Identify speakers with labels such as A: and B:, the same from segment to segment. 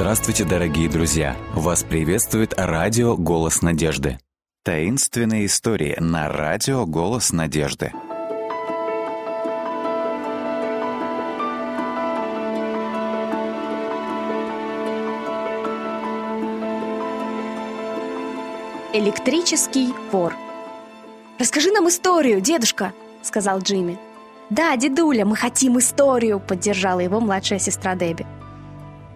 A: Здравствуйте, дорогие друзья! Вас приветствует радио «Голос надежды». Таинственные истории на радио «Голос надежды».
B: Электрический вор. «Расскажи нам историю, дедушка!» — сказал Джимми. «Да, дедуля, мы хотим историю!» — поддержала его младшая сестра Дебби.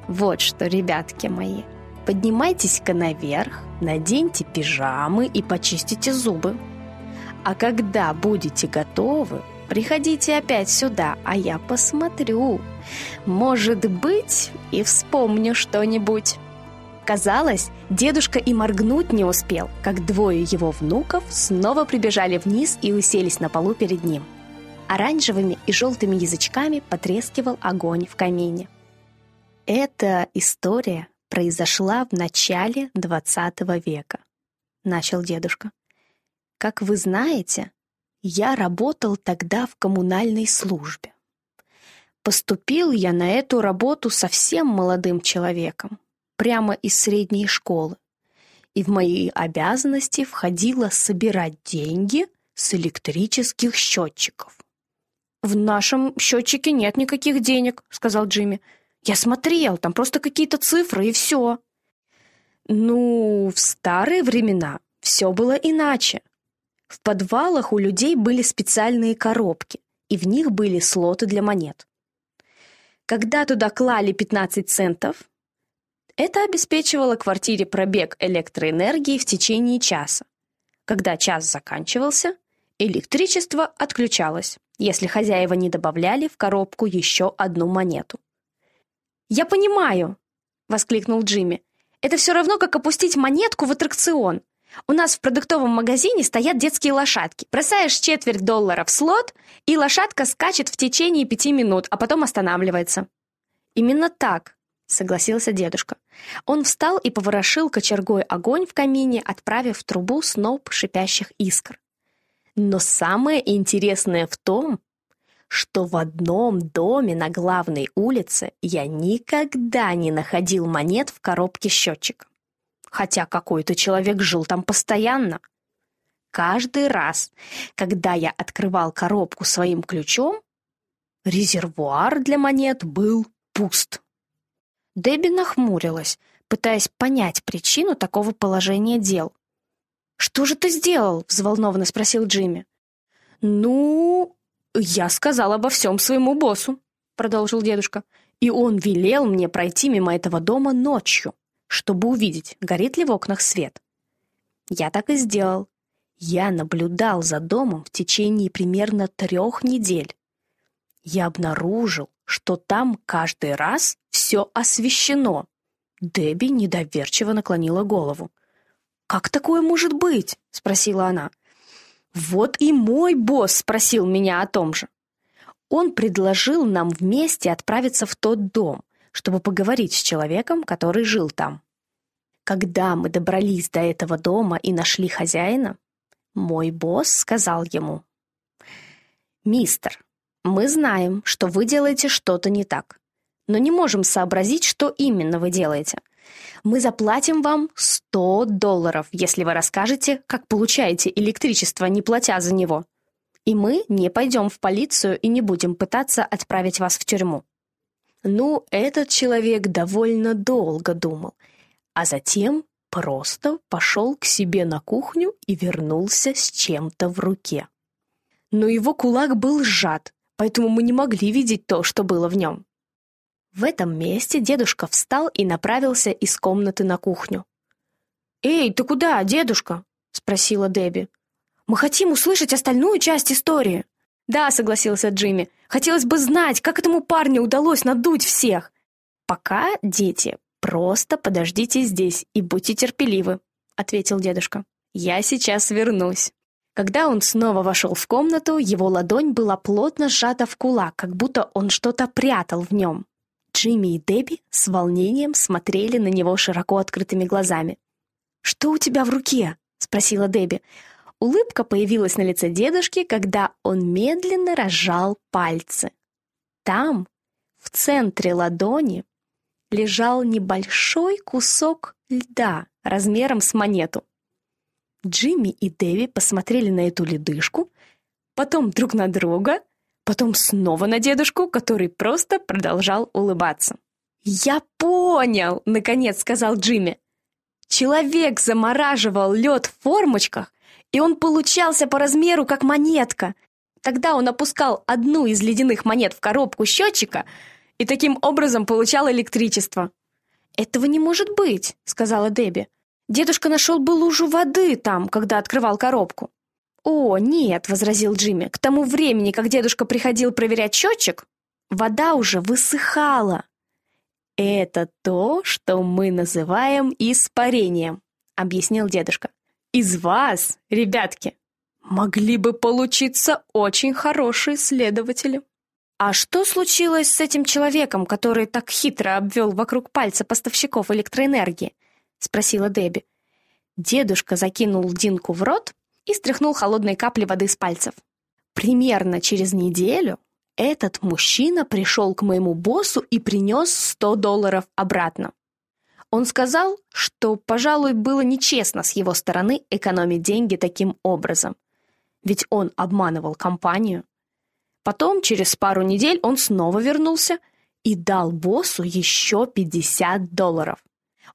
B: «Вот что, ребятки мои, поднимайтесь-ка наверх, наденьте пижамы и почистите зубы. А когда будете готовы, приходите опять сюда, а я посмотрю. Может быть, и вспомню что-нибудь». Казалось, дедушка и моргнуть не успел, как двое его внуков снова прибежали вниз и уселись на полу перед ним. Оранжевыми и желтыми язычками потрескивал огонь в камине. Эта история произошла в начале XX века, начал дедушка. Как вы знаете, я работал тогда в коммунальной службе. Поступил я на эту работу совсем молодым человеком, прямо из средней школы. И в мои обязанности входило собирать деньги с электрических счетчиков. «В нашем счетчике нет никаких денег», — сказал Джимми. «Я смотрел, там просто какие-то цифры и все». Ну, в старые времена все было иначе. В подвалах у людей были специальные коробки, и в них были слоты для монет. Когда туда клали 15 центов, это обеспечивало квартире пробег электроэнергии в течение часа. Когда час заканчивался, электричество отключалось, если хозяева не добавляли в коробку еще одну монету. «Я понимаю!» — воскликнул Джимми. «Это все равно, как опустить монетку в аттракцион. У нас в продуктовом магазине стоят детские лошадки. Бросаешь четверть доллара в слот, и лошадка скачет в течение пяти минут, а потом останавливается». Именно так согласился дедушка. Он встал и поворошил кочергой огонь в камине, отправив в трубу сноп шипящих искр. Но самое интересное в том, что в одном доме на главной улице я никогда не находил монет в коробке счетчика. Хотя какой-то человек жил там постоянно. Каждый раз, когда я открывал коробку своим ключом, резервуар для монет был пуст. Дебби нахмурилась, пытаясь понять причину такого положения дел. «Что же ты сделал?» — взволнованно спросил Джимми. «Ну, я сказал обо всем своему боссу», — продолжил дедушка. «И он велел мне пройти мимо этого дома ночью, чтобы увидеть, горит ли в окнах свет. Я так и сделал. Я наблюдал за домом в течение примерно трех недель. Я обнаружил, что там каждый раз все освещено. Дебби недоверчиво наклонила голову. «Как такое может быть?» — спросила она. «Вот и мой босс спросил меня о том же. Он предложил нам вместе отправиться в тот дом, чтобы поговорить с человеком, который жил там. Когда мы добрались до этого дома и нашли хозяина, мой босс сказал ему, «Мистер, мы знаем, что вы делаете что-то не так, но не можем сообразить, что именно вы делаете. Мы заплатим вам 100 долларов, если вы расскажете, как получаете электричество, не платя за него. И мы не пойдем в полицию и не будем пытаться отправить вас в тюрьму. Ну, этот человек довольно долго думал, а затем просто пошел к себе на кухню и вернулся с чем-то в руке. Но его кулак был сжат, поэтому мы не могли видеть то, что было в нем. В этом месте дедушка встал и направился из комнаты на кухню. «Эй, ты куда, дедушка?» — спросила Дебби. «Мы хотим услышать остальную часть истории». «Да», — согласился Джимми. «Хотелось бы знать, как этому парню удалось надуть всех». «Пока, дети, просто подождите здесь и будьте терпеливы», — ответил дедушка. «Я сейчас вернусь». Когда он снова вошел в комнату, его ладонь была плотно сжата в кулак, как будто он что-то прятал в нем. Джимми и Дебби с волнением смотрели на него широко открытыми глазами. «Что у тебя в руке?» — спросила Дебби. Улыбка появилась на лице дедушки, когда он медленно разжал пальцы. Там, в центре ладони, лежал небольшой кусок льда размером с монету. Джимми и Дэви посмотрели на эту ледышку, потом друг на друга, потом снова на дедушку, который просто продолжал улыбаться. «Я понял!» — наконец сказал Джимми. Человек замораживал лед в формочках, и он получался по размеру, как монетка. Тогда он опускал одну из ледяных монет в коробку счетчика и таким образом получал электричество. «Этого не может быть», — сказала Дебби. «Дедушка нашел бы лужу воды там, когда открывал коробку». «О, нет», — возразил Джимми, «к тому времени, как дедушка приходил проверять счетчик, вода уже высыхала». «Это то, что мы называем испарением», — объяснил дедушка. «Из вас, ребятки, могли бы получиться очень хорошие следователи». «А что случилось с этим человеком, который так хитро обвел вокруг пальца поставщиков электроэнергии?» — спросила Дебби. Дедушка закинул Динку в рот и стряхнул холодные капли воды с пальцев. Примерно через неделю этот мужчина пришел к моему боссу и принес 100 долларов обратно. Он сказал, что, пожалуй, было нечестно с его стороны экономить деньги таким образом. Ведь он обманывал компанию. Потом, через пару недель, он снова вернулся и дал боссу еще 50 долларов.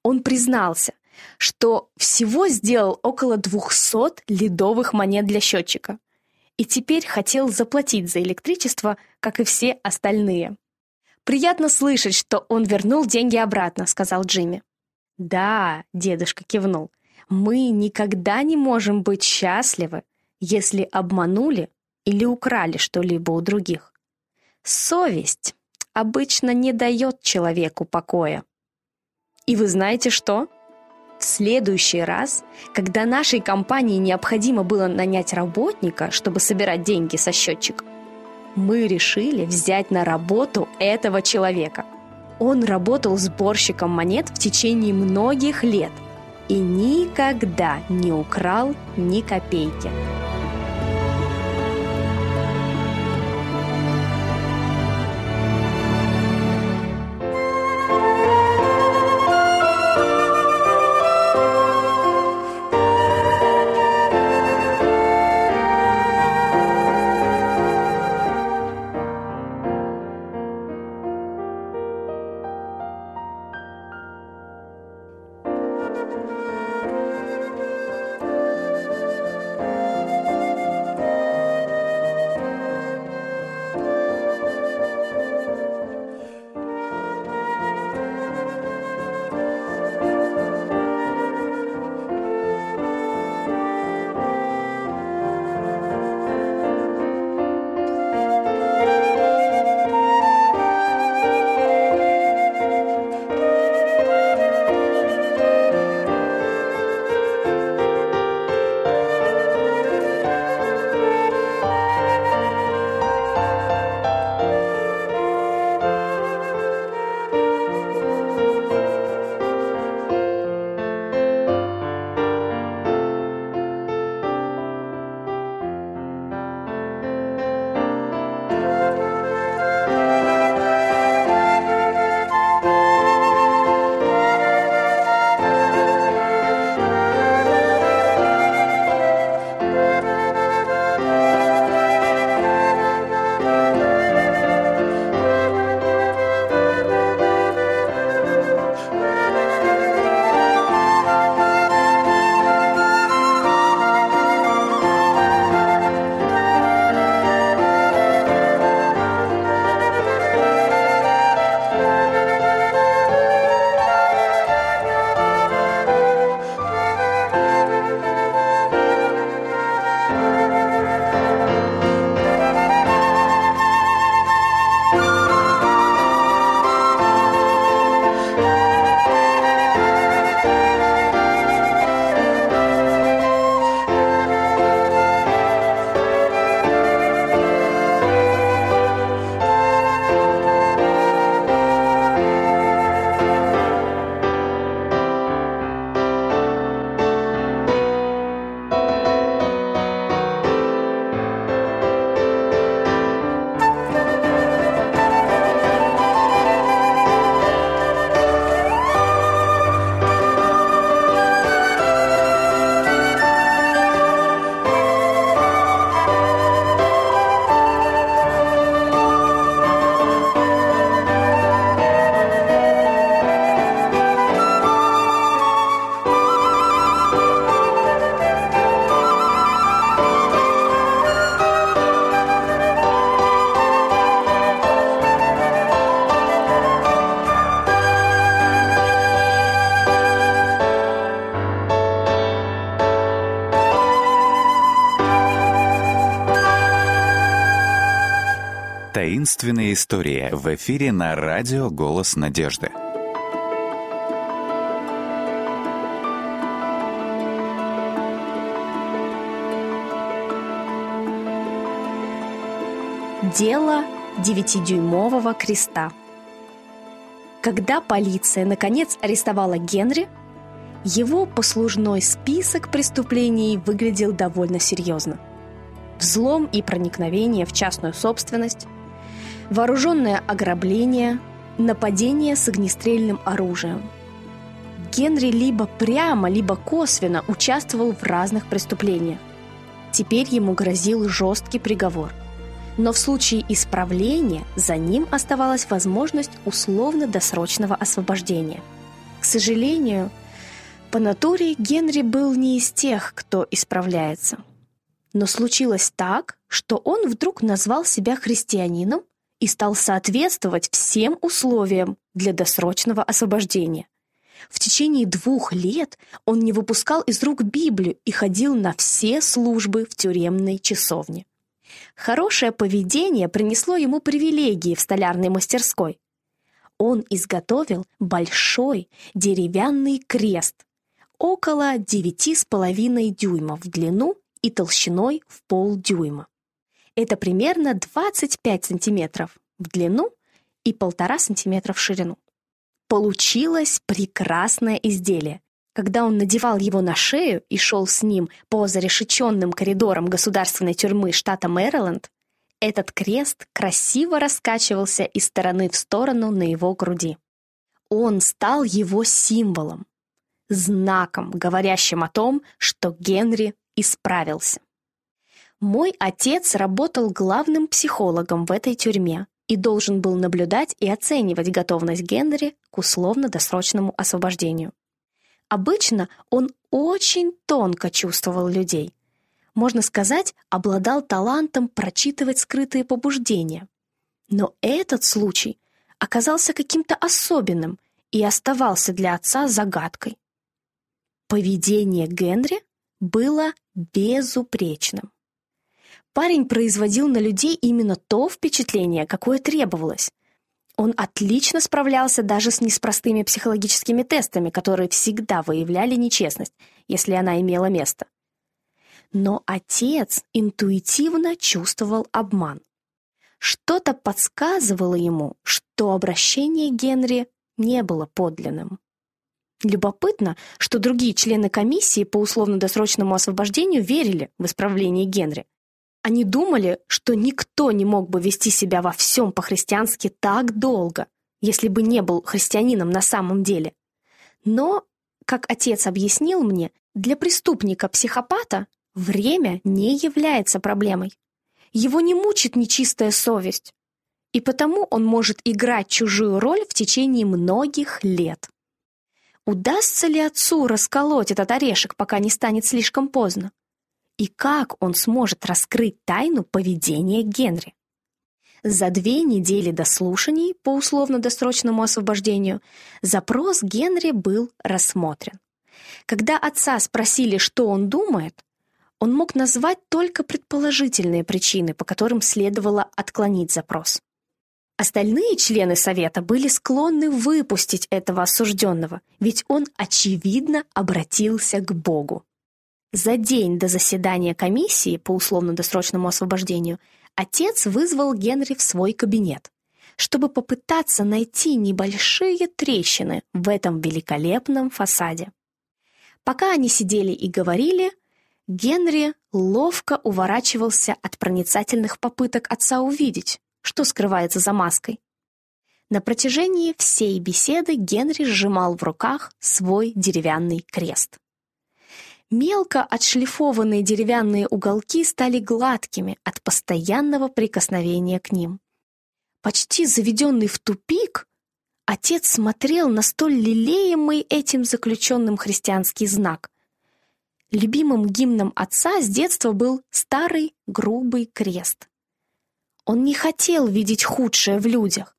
B: Он признался, что всего сделал около 200 ледовых монет для счетчика и теперь хотел заплатить за электричество, как и все остальные. «Приятно слышать, что он вернул деньги обратно», — сказал Джимми. «Да», — дедушка кивнул, — «мы никогда не можем быть счастливы, если обманули или украли что-либо у других. Совесть обычно не дает человеку покоя. И вы знаете что? В следующий раз, когда нашей компании необходимо было нанять работника, чтобы собирать деньги со счетчика, мы решили взять на работу этого человека. Он работал сборщиком монет в течение многих лет и никогда не украл ни копейки.
A: Таинственные истории в эфире на радио «Голос надежды».
B: Дело девятидюймового креста. Когда полиция наконец арестовала Генри, его послужной список преступлений выглядел довольно серьезно. Взлом и проникновение в частную собственность, вооруженное ограбление, нападение с огнестрельным оружием. Генри либо прямо, либо косвенно участвовал в разных преступлениях. Теперь ему грозил жесткий приговор – но в случае исправления за ним оставалась возможность условно-досрочного освобождения. К сожалению, по натуре Генри был не из тех, кто исправляется. Но случилось так, что он вдруг назвал себя христианином и стал соответствовать всем условиям для досрочного освобождения. В течение двух лет он не выпускал из рук Библию и ходил на все службы в тюремной часовне. Хорошее поведение принесло ему привилегии в столярной мастерской. Он изготовил большой деревянный крест, около девяти с половиной дюймов в длину и толщиной в полдюйма. Это примерно 25 сантиметров в длину и полтора сантиметра в ширину. Получилось прекрасное изделие, когда он надевал его на шею и шел с ним по зарешеченным коридорам государственной тюрьмы штата Мэриленд, этот крест красиво раскачивался из стороны в сторону на его груди. Он стал его символом, знаком, говорящим о том, что Генри исправился. Мой отец работал главным психологом в этой тюрьме и должен был наблюдать и оценивать готовность Генри к условно-досрочному освобождению. Обычно он очень тонко чувствовал людей. Можно сказать, обладал талантом прочитывать скрытые побуждения. Но этот случай оказался каким-то особенным и оставался для отца загадкой. Поведение Генри было безупречным. Парень производил на людей именно то впечатление, какое требовалось, он отлично справлялся даже с неспростыми психологическими тестами, которые всегда выявляли нечестность, если она имела место. Но отец интуитивно чувствовал обман. Что-то подсказывало ему, что обращение Генри не было подлинным. Любопытно, что другие члены комиссии по условно-досрочному освобождению верили в исправление Генри, они думали, что никто не мог бы вести себя во всем по-христиански так долго, если бы не был христианином на самом деле. Но, как отец объяснил мне, для преступника-психопата время не является проблемой. Его не мучит нечистая совесть, и потому он может играть чужую роль в течение многих лет. Удастся ли отцу расколоть этот орешек, пока не станет слишком поздно? И как он сможет раскрыть тайну поведения Генри. За две недели до слушаний по условно-досрочному освобождению запрос Генри был рассмотрен. Когда отца спросили, что он думает, он мог назвать только предположительные причины, по которым следовало отклонить запрос. Остальные члены совета были склонны выпустить этого осужденного, ведь он, очевидно, обратился к Богу. За день до заседания комиссии по условно-досрочному освобождению отец вызвал Генри в свой кабинет, чтобы попытаться найти небольшие трещины в этом великолепном фасаде. Пока они сидели и говорили, Генри ловко уворачивался от проницательных попыток отца увидеть, что скрывается за маской. На протяжении всей беседы Генри сжимал в руках свой деревянный крест. Мелко отшлифованные деревянные уголки стали гладкими от постоянного прикосновения к ним. Почти заведенный в тупик, отец смотрел на столь лелеемый этим заключенным христианский знак. Любимым гимном отца с детства был старый грубый крест. Он не хотел видеть худшее в людях.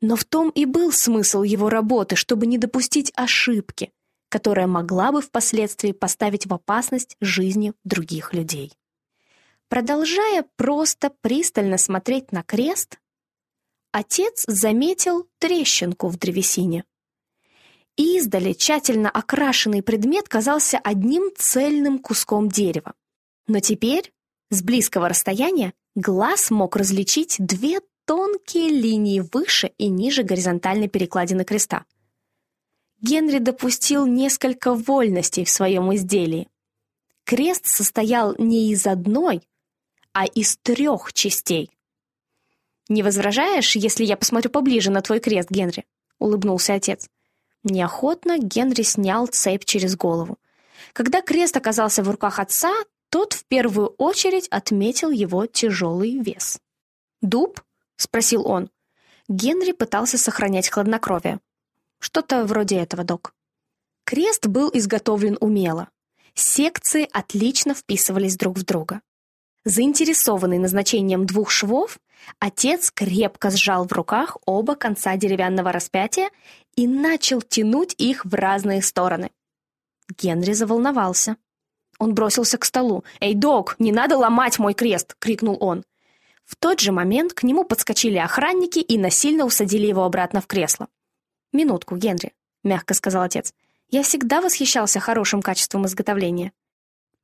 B: Но в том и был смысл его работы, чтобы не допустить ошибки — которая могла бы впоследствии поставить в опасность жизни других людей. Продолжая просто пристально смотреть на крест, отец заметил трещинку в древесине. Издали тщательно окрашенный предмет казался одним цельным куском дерева. Но теперь, с близкого расстояния, глаз мог различить две тонкие линии выше и ниже горизонтальной перекладины креста. Генри допустил несколько вольностей в своем изделии. Крест состоял не из одной, а из трех частей. «Не возражаешь, если я посмотрю поближе на твой крест, Генри?» — улыбнулся отец. Неохотно Генри снял цепь через голову. Когда крест оказался в руках отца, тот в первую очередь отметил его тяжелый вес. «Дуб?» — спросил он. Генри пытался сохранять хладнокровие. Что-то вроде этого, док. Крест был изготовлен умело. Секции отлично вписывались друг в друга. Заинтересованный назначением двух швов, отец крепко сжал в руках оба конца деревянного распятия и начал тянуть их в разные стороны. Генри заволновался. Он бросился к столу. «Эй, док, не надо ломать мой крест!» — крикнул он. В тот же момент к нему подскочили охранники и насильно усадили его обратно в кресло. «Минутку, Генри», — мягко сказал отец. «Я всегда восхищался хорошим качеством изготовления.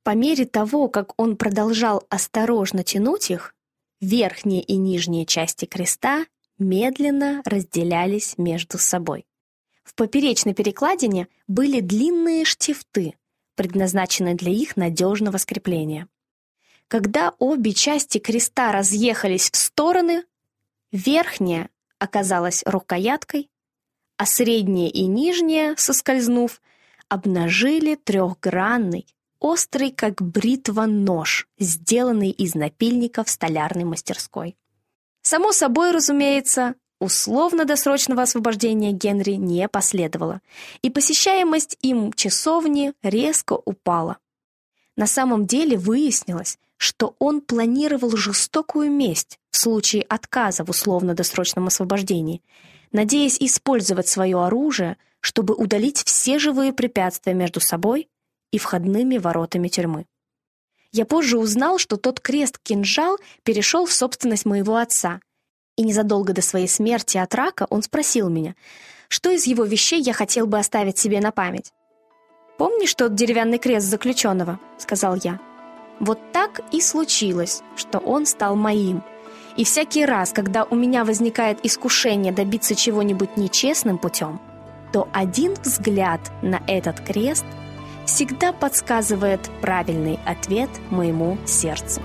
B: По мере того, как он продолжал осторожно тянуть их, верхние и нижние части креста медленно разделялись между собой. В поперечной перекладине были длинные штифты, предназначенные для их надежного скрепления. Когда обе части креста разъехались в стороны, верхняя оказалась рукояткой, а средняя и нижняя, соскользнув, обнажили трехгранный, острый, как бритва, нож, сделанный из напильника в столярной мастерской. Само собой, разумеется, условно-досрочного освобождения Генри не последовало, и посещаемость им часовни резко упала. На самом деле выяснилось, что он планировал жестокую месть в случае отказа в условно-досрочном освобождении, надеясь использовать свое оружие, чтобы удалить все живые препятствия между собой и входными воротами тюрьмы. Я позже узнал, что тот крест-кинжал перешел в собственность моего отца, и незадолго до своей смерти от рака он спросил меня, что из его вещей я хотел бы оставить себе на память. «Помнишь тот деревянный крест заключенного?» — сказал я. Вот так и случилось, что он стал моим. И всякий раз, когда у меня возникает искушение добиться чего-нибудь нечестным путем, то один взгляд на этот крест — всегда подсказывает правильный ответ моему сердцу.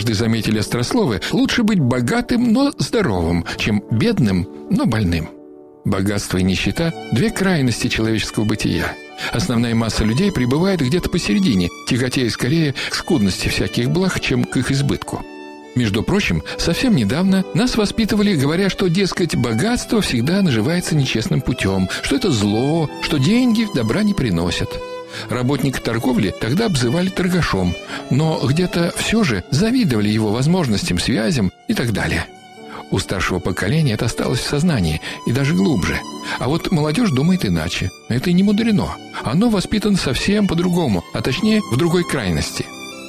C: Однажды заметили острословы, лучше быть богатым, но здоровым, чем бедным, но больным. Богатство и нищета – две крайности человеческого бытия. Основная масса людей пребывает где-то посередине, тяготея скорее к скудности всяких благ, чем к их избытку. Между прочим, совсем недавно нас воспитывали, говоря, что, дескать, богатство всегда наживается нечестным путем, что это зло, что деньги добра не приносят. Работника торговли тогда обзывали торгашом, но где-то все же завидовали его возможностям, связям и так далее – у старшего поколения это осталось в сознании, и даже глубже. А вот молодежь думает иначе. Это и не мудрено. Оно воспитано совсем по-другому, а точнее в другой крайности.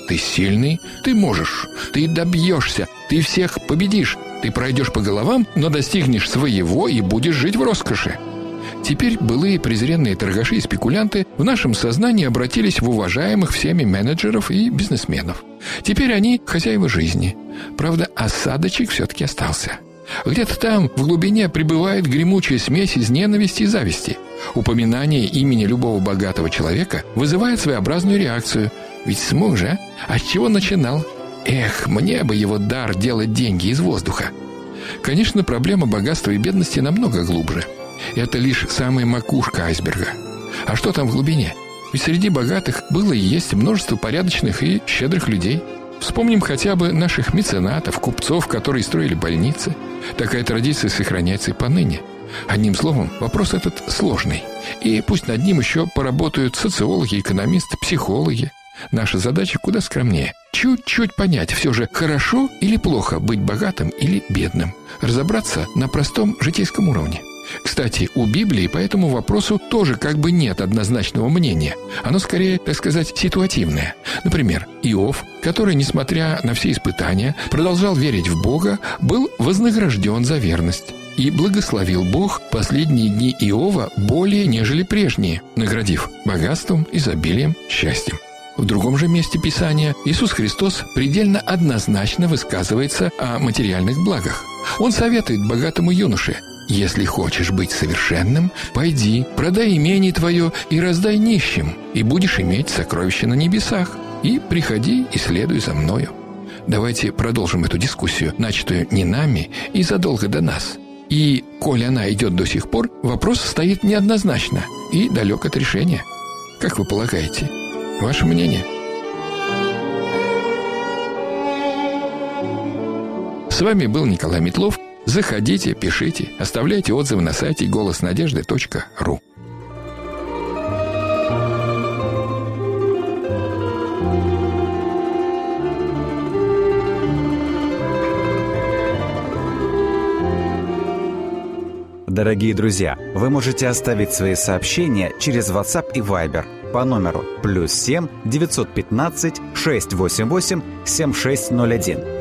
C: Ты сильный, ты можешь, ты добьешься, ты всех победишь, ты пройдешь по головам, но достигнешь своего и будешь жить в роскоши. Теперь былые презренные торгаши и спекулянты в нашем сознании обратились в уважаемых всеми менеджеров и бизнесменов. Теперь они хозяева жизни. Правда, осадочек все-таки остался. Где-то там, в глубине, пребывает гремучая смесь из ненависти и зависти. Упоминание имени любого богатого человека вызывает своеобразную реакцию. Ведь смог же, а? А с чего начинал? Эх, мне бы его дар делать деньги из воздуха. Конечно, проблема богатства и бедности намного глубже – это лишь самая макушка айсберга. А что там в глубине? Ведь среди богатых было и есть множество порядочных и щедрых людей. Вспомним хотя бы наших меценатов, купцов, которые строили больницы. Такая традиция сохраняется и поныне. Одним словом, вопрос этот сложный. И пусть над ним еще поработают социологи, экономисты, психологи. Наша задача куда скромнее. Чуть-чуть понять, все же хорошо или плохо быть богатым или бедным. Разобраться на простом житейском уровне. Кстати, у Библии по этому вопросу тоже как бы нет однозначного мнения. Оно скорее, так сказать, ситуативное. Например, Иов, который, несмотря на все испытания, продолжал верить в Бога, был вознагражден за верность. И благословил Бог последние дни Иова более, нежели прежние, наградив богатством, изобилием, счастьем. В другом же месте Писания Иисус Христос предельно однозначно высказывается о материальных благах. Он советует богатому юноше если хочешь быть совершенным, пойди, продай имение твое и раздай нищим, и будешь иметь сокровища на небесах. И приходи и следуй за мною. Давайте продолжим эту дискуссию, начатую не нами и задолго до нас. И, коль она идет до сих пор, вопрос стоит неоднозначно и далек от решения. Как вы полагаете? Ваше мнение? С вами был Николай Метлов – Заходите, пишите, оставляйте отзывы на сайте голоснадежды.ру.
A: Дорогие друзья, вы можете оставить свои сообщения через WhatsApp и Viber по номеру плюс 7 915 688 7601